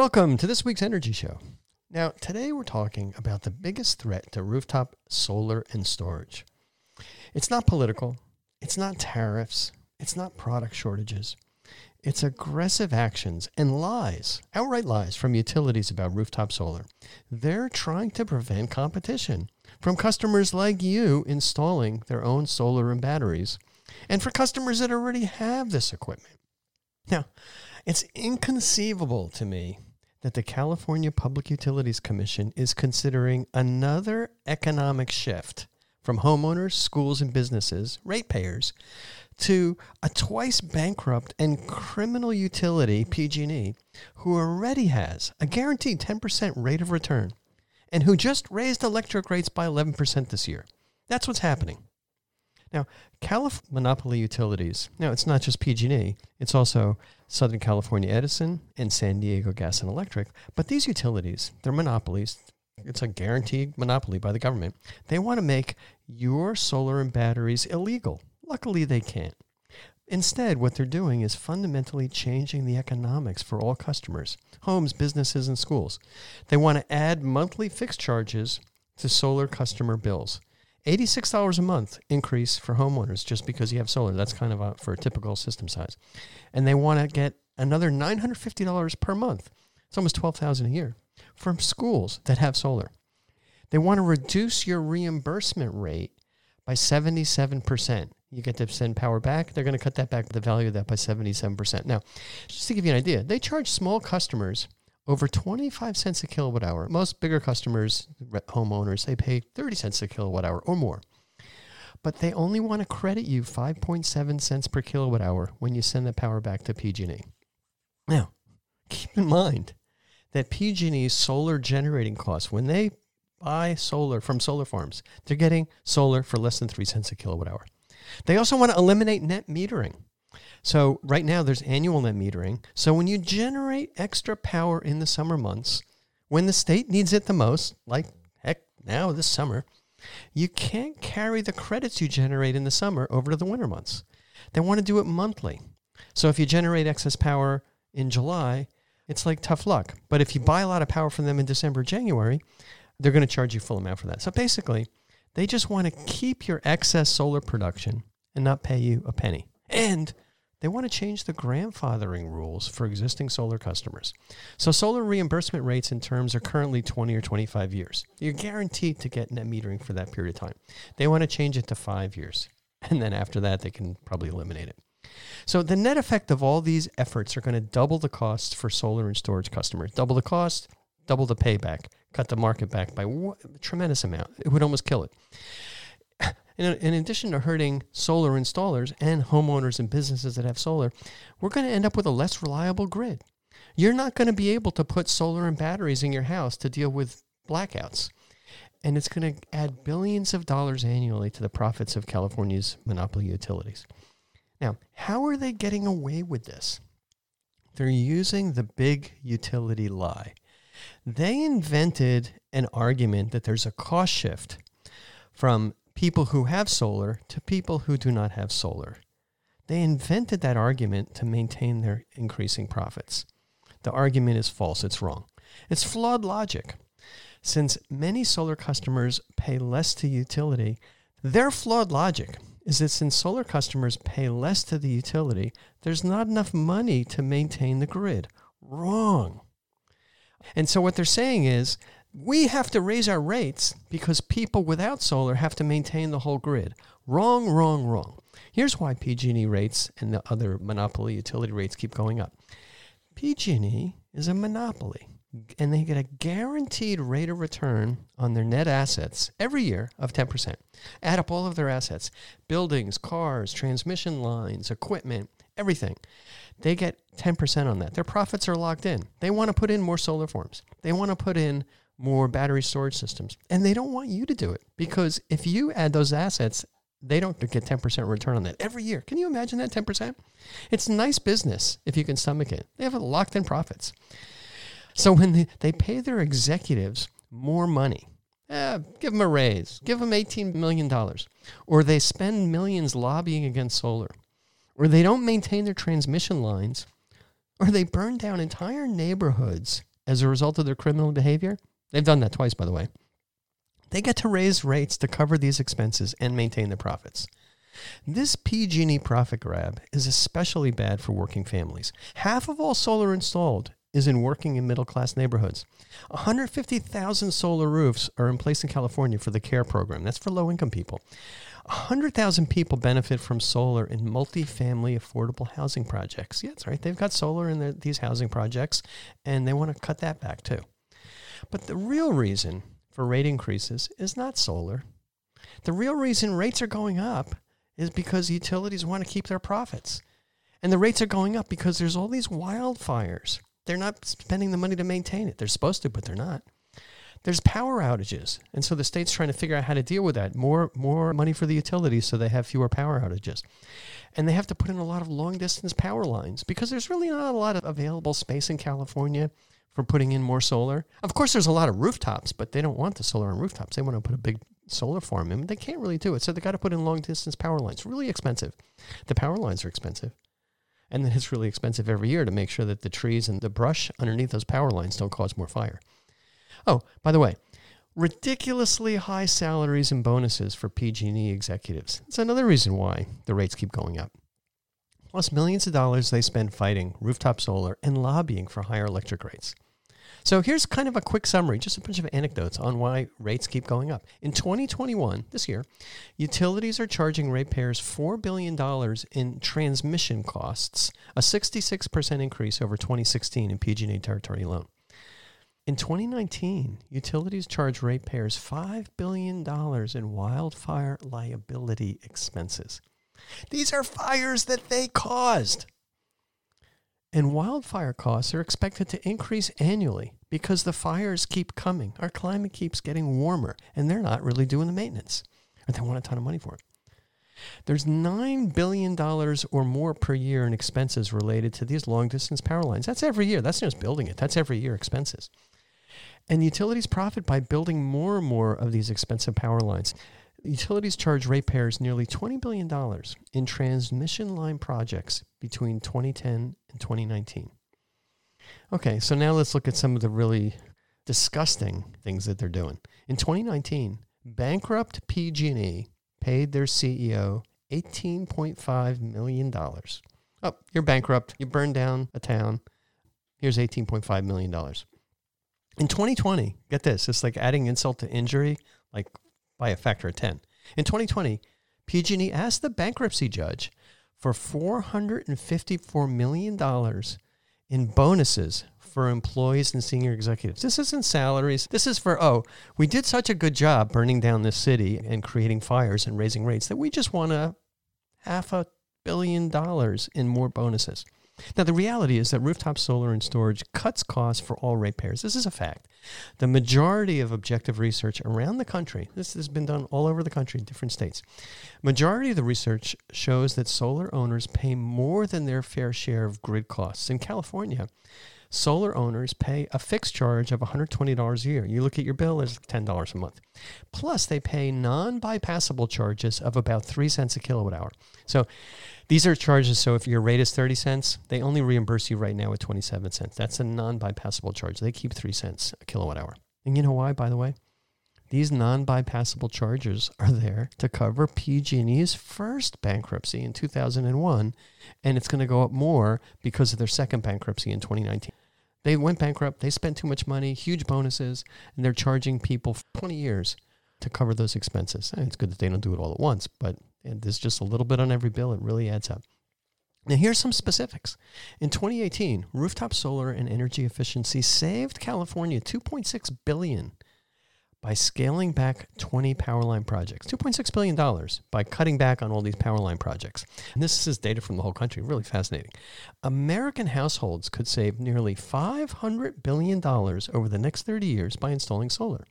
Welcome to this week's Energy Show. Now, today we're talking about the biggest threat to rooftop solar and storage. It's not political, it's not tariffs, it's not product shortages. It's aggressive actions and lies, outright lies from utilities about rooftop solar. They're trying to prevent competition from customers like you installing their own solar and batteries, and for customers that already have this equipment. Now, it's inconceivable to me that the California Public Utilities Commission is considering another economic shift from homeowners, schools, and businesses, ratepayers, to a twice bankrupt and criminal utility, PG&E, who already has a guaranteed 10% rate of return and who just raised electric rates by 11% this year. That's what's happening. Now, California monopoly utilities. Now, it's not just PG&E; it's also Southern California Edison and San Diego Gas and Electric. But these utilities, they're monopolies. It's a guaranteed monopoly by the government. They want to make your solar and batteries illegal. Luckily, they can't. Instead, what they're doing is fundamentally changing the economics for all customers homes, businesses, and schools. They want to add monthly fixed charges to solar customer bills. $86 a month increase for homeowners just because you have solar. That's kind of a, for a typical system size. And they want to get another $950 per month. It's almost 12000 a year from schools that have solar. They want to reduce your reimbursement rate by 77%. You get to send power back. They're going to cut that back, the value of that by 77%. Now, just to give you an idea, they charge small customers over 25 cents a kilowatt hour. Most bigger customers, homeowners, they pay 30 cents a kilowatt hour or more. But they only want to credit you 5.7 cents per kilowatt hour when you send the power back to PG&E. Now, keep in mind that PG&E's solar generating costs when they buy solar from solar farms, they're getting solar for less than 3 cents a kilowatt hour. They also want to eliminate net metering. So right now there's annual net metering. So when you generate extra power in the summer months, when the state needs it the most, like heck now this summer, you can't carry the credits you generate in the summer over to the winter months. They want to do it monthly. So if you generate excess power in July, it's like tough luck. But if you buy a lot of power from them in December, January, they're going to charge you full amount for that. So basically, they just want to keep your excess solar production and not pay you a penny. And they want to change the grandfathering rules for existing solar customers. So, solar reimbursement rates and terms are currently 20 or 25 years. You're guaranteed to get net metering for that period of time. They want to change it to five years. And then after that, they can probably eliminate it. So, the net effect of all these efforts are going to double the costs for solar and storage customers. Double the cost, double the payback, cut the market back by a tremendous amount. It would almost kill it in, in addition to hurting solar installers and homeowners and businesses that have solar, we're going to end up with a less reliable grid. You're not going to be able to put solar and batteries in your house to deal with blackouts. And it's going to add billions of dollars annually to the profits of California's monopoly utilities. Now, how are they getting away with this? They're using the big utility lie. They invented an argument that there's a cost shift from people who have solar to people who do not have solar. They invented that argument to maintain their increasing profits. The argument is false, it's wrong. It's flawed logic. Since many solar customers pay less to utility, their flawed logic is that since solar customers pay less to the utility, there's not enough money to maintain the grid. Wrong. And so what they're saying is we have to raise our rates because people without solar have to maintain the whole grid. Wrong, wrong, wrong. Here's why PG&E rates and the other monopoly utility rates keep going up. PG&E is a monopoly and they get a guaranteed rate of return on their net assets every year of 10%. Add up all of their assets, buildings, cars, transmission lines, equipment, everything. They get 10% on that. Their profits are locked in. They want to put in more solar farms. They want to put in more battery storage systems. And they don't want you to do it because if you add those assets, they don't get 10% return on that every year. Can you imagine that 10%? It's nice business if you can stomach it. They have locked in profits. So when they, they pay their executives more money, eh, give them a raise, give them $18 million, or they spend millions lobbying against solar, or they don't maintain their transmission lines, or they burn down entire neighborhoods as a result of their criminal behavior, they've done that twice, by the way, they get to raise rates to cover these expenses and maintain their profits. This PG&E profit grab is especially bad for working families. Half of all solar installed is in working and middle class neighborhoods. 150,000 solar roofs are in place in California for the CARE program. That's for low income people. 100,000 people benefit from solar in multi-family affordable housing projects. Yeah, that's right. They've got solar in their, these housing projects, and they want to cut that back too. But the real reason for rate increases is not solar. The real reason rates are going up is because utilities want to keep their profits. And the rates are going up because there's all these wildfires. They're not spending the money to maintain it. They're supposed to, but they're not. There's power outages. And so the state's trying to figure out how to deal with that. More more money for the utilities so they have fewer power outages. And they have to put in a lot of long distance power lines because there's really not a lot of available space in California for putting in more solar. Of course there's a lot of rooftops, but they don't want the solar on rooftops. They want to put a big solar farm in. They can't really do it. So they got to put in long distance power lines. Really expensive. The power lines are expensive. And then it's really expensive every year to make sure that the trees and the brush underneath those power lines don't cause more fire. Oh, by the way, ridiculously high salaries and bonuses for PG&E executives. It's another reason why the rates keep going up. Plus millions of dollars they spend fighting rooftop solar and lobbying for higher electric rates. So here's kind of a quick summary, just a bunch of anecdotes on why rates keep going up. In 2021, this year, utilities are charging ratepayers $4 billion in transmission costs, a 66% increase over 2016 in PG&E territory alone. In 2019, utilities charged ratepayers $5 billion in wildfire liability expenses. These are fires that they caused. And wildfire costs are expected to increase annually because the fires keep coming. Our climate keeps getting warmer, and they're not really doing the maintenance. And they want a ton of money for it. There's $9 billion or more per year in expenses related to these long distance power lines. That's every year. That's just building it. That's every year expenses. And utilities profit by building more and more of these expensive power lines. Utilities charge ratepayers nearly $20 billion in transmission line projects between 2010 and 2019. Okay, so now let's look at some of the really disgusting things that they're doing. In 2019, bankrupt PG&E paid their CEO $18.5 million. Oh, you're bankrupt. You burned down a town. Here's $18.5 million. In 2020, get this, it's like adding insult to injury, like by a factor of 10. In 2020, PG&E asked the bankruptcy judge for $454 million in bonuses for employees and senior executives. This isn't salaries. This is for, oh, we did such a good job burning down this city and creating fires and raising rates that we just want a half a billion dollars in more bonuses. Now, the reality is that rooftop solar and storage cuts costs for all ratepayers. This is a fact. The majority of objective research around the country, this has been done all over the country, different states, majority of the research shows that solar owners pay more than their fair share of grid costs. In California, solar owners pay a fixed charge of $120 a year. You look at your bill, it's $10 a month. Plus, they pay non bypassable charges of about 3 cents a kilowatt hour. So these are charges. So if your rate is 30 cents, they only reimburse you right now at 27 cents. That's a non bypassable charge. They keep 3 cents a kilowatt hour. And you know why, by the way? These non-bypassable charges are there to cover PG&E's first bankruptcy in 2001, and it's going to go up more because of their second bankruptcy in 2019. They went bankrupt. They spent too much money, huge bonuses, and they're charging people 20 years to cover those expenses. And it's good that they don't do it all at once, but there's just a little bit on every bill. It really adds up. Now, here's some specifics. In 2018, rooftop solar and energy efficiency saved California 2.6 billion by scaling back 20 power line projects. 2.6 billion dollars by cutting back on all these power line projects. And this is data from the whole country, really fascinating. American households could save nearly 500 billion dollars over the next 30 years by installing solar.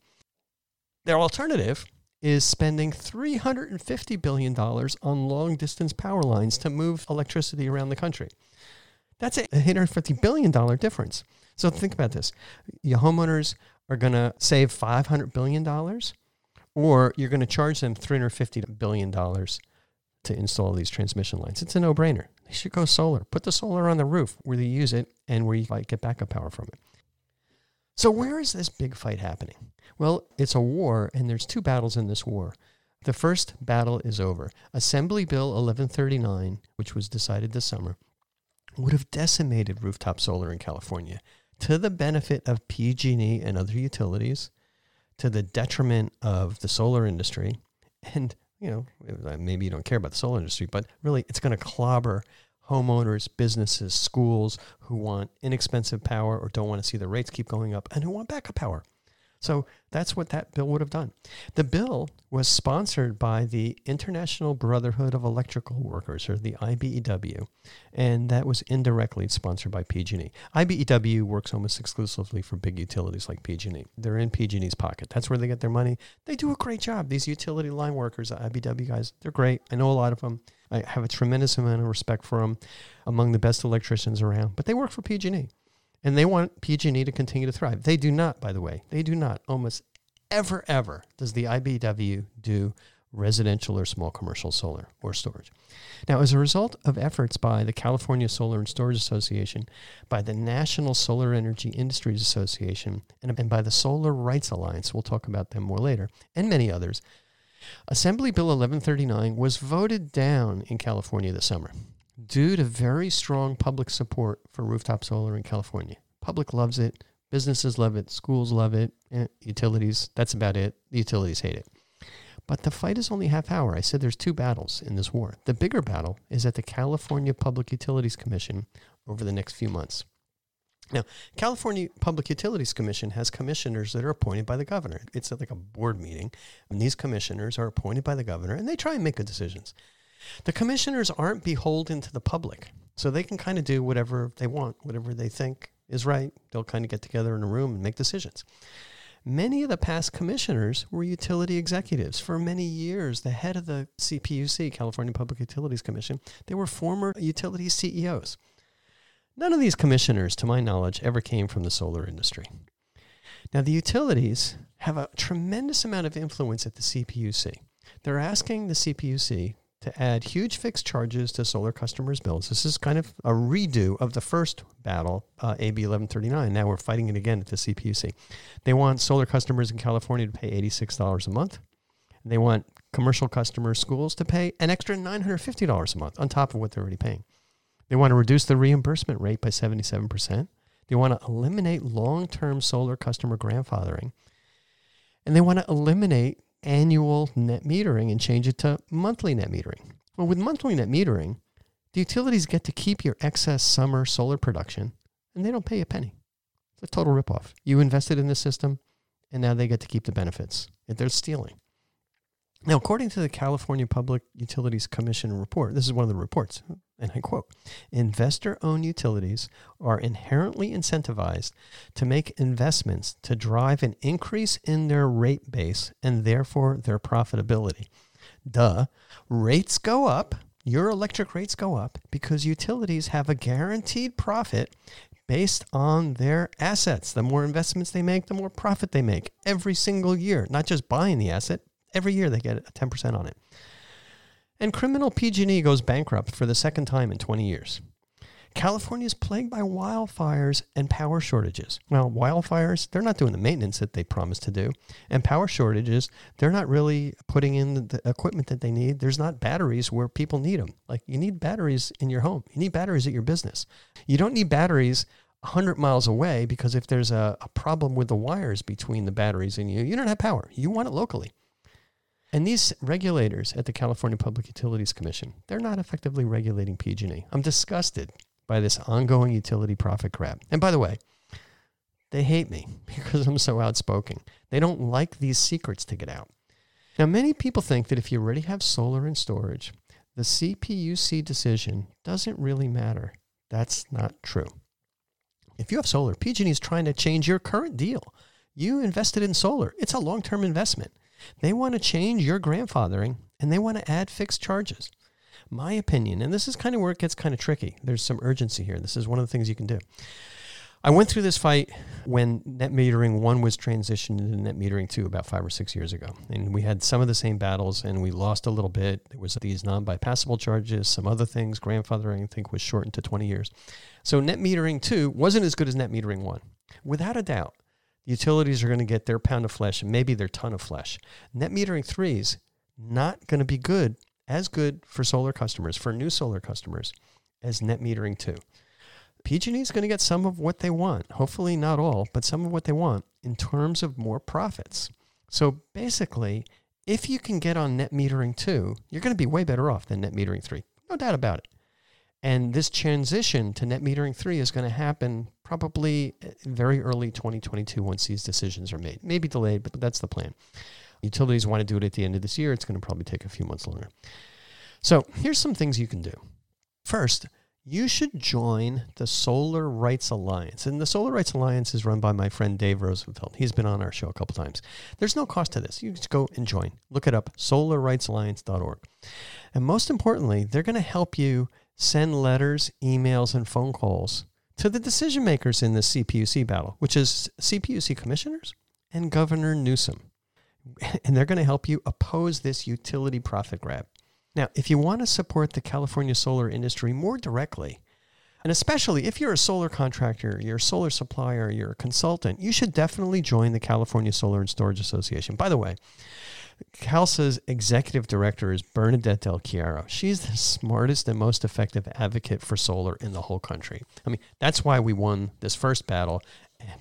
Their alternative is spending $350 billion on long distance power lines to move electricity around the country. That's a $850 billion difference. So think about this. Your homeowners are going to save $500 billion, or you're going to charge them $350 billion to install these transmission lines. It's a no brainer. They should go solar. Put the solar on the roof where they use it and where you might get backup power from it. So, where is this big fight happening? Well, it's a war, and there's two battles in this war. The first battle is over. Assembly Bill 1139, which was decided this summer, would have decimated rooftop solar in California to the benefit of PG&E and other utilities, to the detriment of the solar industry, and you know uh, maybe you don't care about the solar industry, but really it's going to clobber homeowners, businesses, schools who want inexpensive power or don't want to see the rates keep going up and who want backup power. So that's what that bill would have done. The bill was sponsored by the International Brotherhood of Electrical Workers, or the IBEW, and that was indirectly sponsored by PG&E. IBEW works almost exclusively for big utilities like PG&E. They're in PG&E's pocket. That's where they get their money. They do a great job. These utility line workers, the IBEW guys, they're great. I know a lot of them. I have a tremendous amount of respect for them, among the best electricians around. But they work for PG&E and they want PG&E to continue to thrive. They do not, by the way. They do not. Almost ever, ever does the IBEW do residential or small commercial solar or storage. Now, as a result of efforts by the California Solar and Storage Association, by the National Solar Energy Industries Association, and, and by the Solar Rights Alliance, we'll talk about them more later, and many others, Assembly Bill 1139 was voted down in California this summer due to very strong public support for rooftop solar in California. Public loves it, businesses love it, schools love it, eh, utilities, that's about it. The utilities hate it. But the fight is only half hour. I said there's two battles in this war. The bigger battle is at the California Public Utilities Commission over the next few months. Now, California Public Utilities Commission has commissioners that are appointed by the governor. It's like a board meeting, and these commissioners are appointed by the governor, and they try and make good decisions. The commissioners aren't beholden to the public, so they can kind of do whatever they want, whatever they think is right. They'll kind of get together in a room and make decisions. Many of the past commissioners were utility executives. For many years, the head of the CPUC, California Public Utilities Commission, they were former utility CEOs. None of these commissioners, to my knowledge, ever came from the solar industry. Now, the utilities have a tremendous amount of influence at the CPUC. They're asking the CPUC to add huge fixed charges to solar customers' bills. This is kind of a redo of the first battle, uh, AB 1139. Now we're fighting it again at the CPUC. They want solar customers in California to pay $86 a month. They want commercial customers, schools, to pay an extra $950 a month on top of what they're already paying. They want to reduce the reimbursement rate by 77%. They want to eliminate long term solar customer grandfathering. And they want to eliminate annual net metering and change it to monthly net metering. Well, with monthly net metering, the utilities get to keep your excess summer solar production and they don't pay a penny. It's a total ripoff. You invested in the system and now they get to keep the benefits. They're stealing. Now, according to the California Public Utilities Commission report, this is one of the reports, and I quote Investor owned utilities are inherently incentivized to make investments to drive an increase in their rate base and therefore their profitability. Duh, rates go up, your electric rates go up because utilities have a guaranteed profit based on their assets. The more investments they make, the more profit they make every single year, not just buying the asset, Every year they get a 10% on it. And criminal PG&E goes bankrupt for the second time in 20 years. California is plagued by wildfires and power shortages. Well, wildfires, they're not doing the maintenance that they promised to do. And power shortages, they're not really putting in the equipment that they need. There's not batteries where people need them. Like you need batteries in your home, you need batteries at your business. You don't need batteries 100 miles away because if there's a, a problem with the wires between the batteries and you, you don't have power. You want it locally. And these regulators at the California Public Utilities Commission, they're not effectively regulating PG&E. I'm disgusted by this ongoing utility profit grab. And by the way, they hate me because I'm so outspoken. They don't like these secrets to get out. Now, many people think that if you already have solar and storage, the CPUC decision doesn't really matter. That's not true. If you have solar, PG&E is trying to change your current deal. You invested in solar. It's a long-term investment. They want to change your grandfathering and they want to add fixed charges. My opinion, and this is kind of where it gets kind of tricky. There's some urgency here. This is one of the things you can do. I went through this fight when net metering one was transitioned into net metering two about five or six years ago. And we had some of the same battles and we lost a little bit. There was these non-bypassable charges, some other things. Grandfathering, I think, was shortened to 20 years. So net metering two wasn't as good as net metering one. Without a doubt, Utilities are going to get their pound of flesh and maybe their ton of flesh. Net metering threes not going to be good, as good for solar customers, for new solar customers, as net metering two. PG&E is going to get some of what they want. Hopefully not all, but some of what they want in terms of more profits. So basically, if you can get on net metering two, you're going to be way better off than net metering three. No doubt about it. And this transition to net metering three is going to happen probably eh, very early 2022 once these decisions are made. Maybe delayed, but that's the plan. Utilities want to do it at the end of this year. It's going to probably take a few months longer. So here's some things you can do. First, you should join the Solar Rights Alliance. And the Solar Rights Alliance is run by my friend Dave Rosenfeld. He's been on our show a couple times. There's no cost to this. You just go and join. Look it up, solarrightsalliance.org. And most importantly, they're going to help you send letters, emails, and phone calls to the decision makers in the CPUC battle, which is CPUC commissioners and Governor Newsom. And they're going to help you oppose this utility profit grab. Now, if you want to support the California solar industry more directly, and especially if you're a solar contractor, you're a solar supplier, you're a consultant, you should definitely join the California Solar and Storage Association. By the way, CALSSA's executive director is Bernadette Del Chiaro. She's the smartest and most effective advocate for solar in the whole country. I mean, that's why we won this first battle,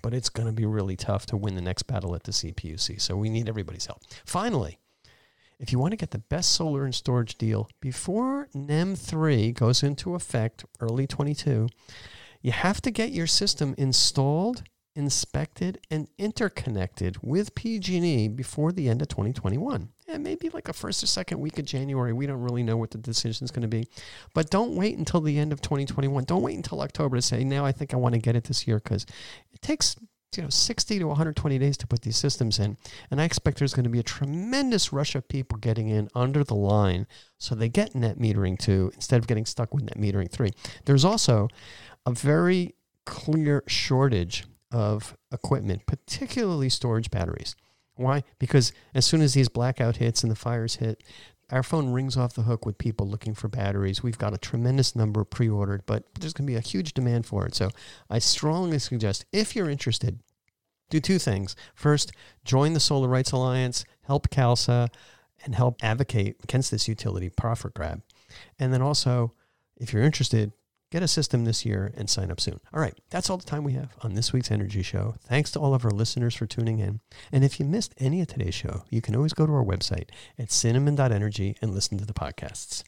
but it's going to be really tough to win the next battle at the CPUC. So we need everybody's help. Finally, if you want to get the best solar and storage deal before NEM 3 goes into effect early 22, you have to get your system installed inspected, and interconnected with PG&E before the end of 2021. And maybe like a first or second week of January. We don't really know what the decision is going to be. But don't wait until the end of 2021. Don't wait until October to say, now I think I want to get it this year because it takes you know 60 to 120 days to put these systems in and i expect there's going to be a tremendous rush of people getting in under the line so they get net metering 2 instead of getting stuck with net metering 3 there's also a very clear shortage of equipment, particularly storage batteries. Why? Because as soon as these blackout hits and the fires hit, our phone rings off the hook with people looking for batteries. We've got a tremendous number pre ordered, but there's going to be a huge demand for it. So I strongly suggest, if you're interested, do two things. First, join the Solar Rights Alliance, help CALSSA, and help advocate against this utility profit grab. And then also, if you're interested, Get a system this year and sign up soon. All right, that's all the time we have on this week's Energy Show. Thanks to all of our listeners for tuning in. And if you missed any of today's show, you can always go to our website at cinnamon.energy and listen to the podcasts.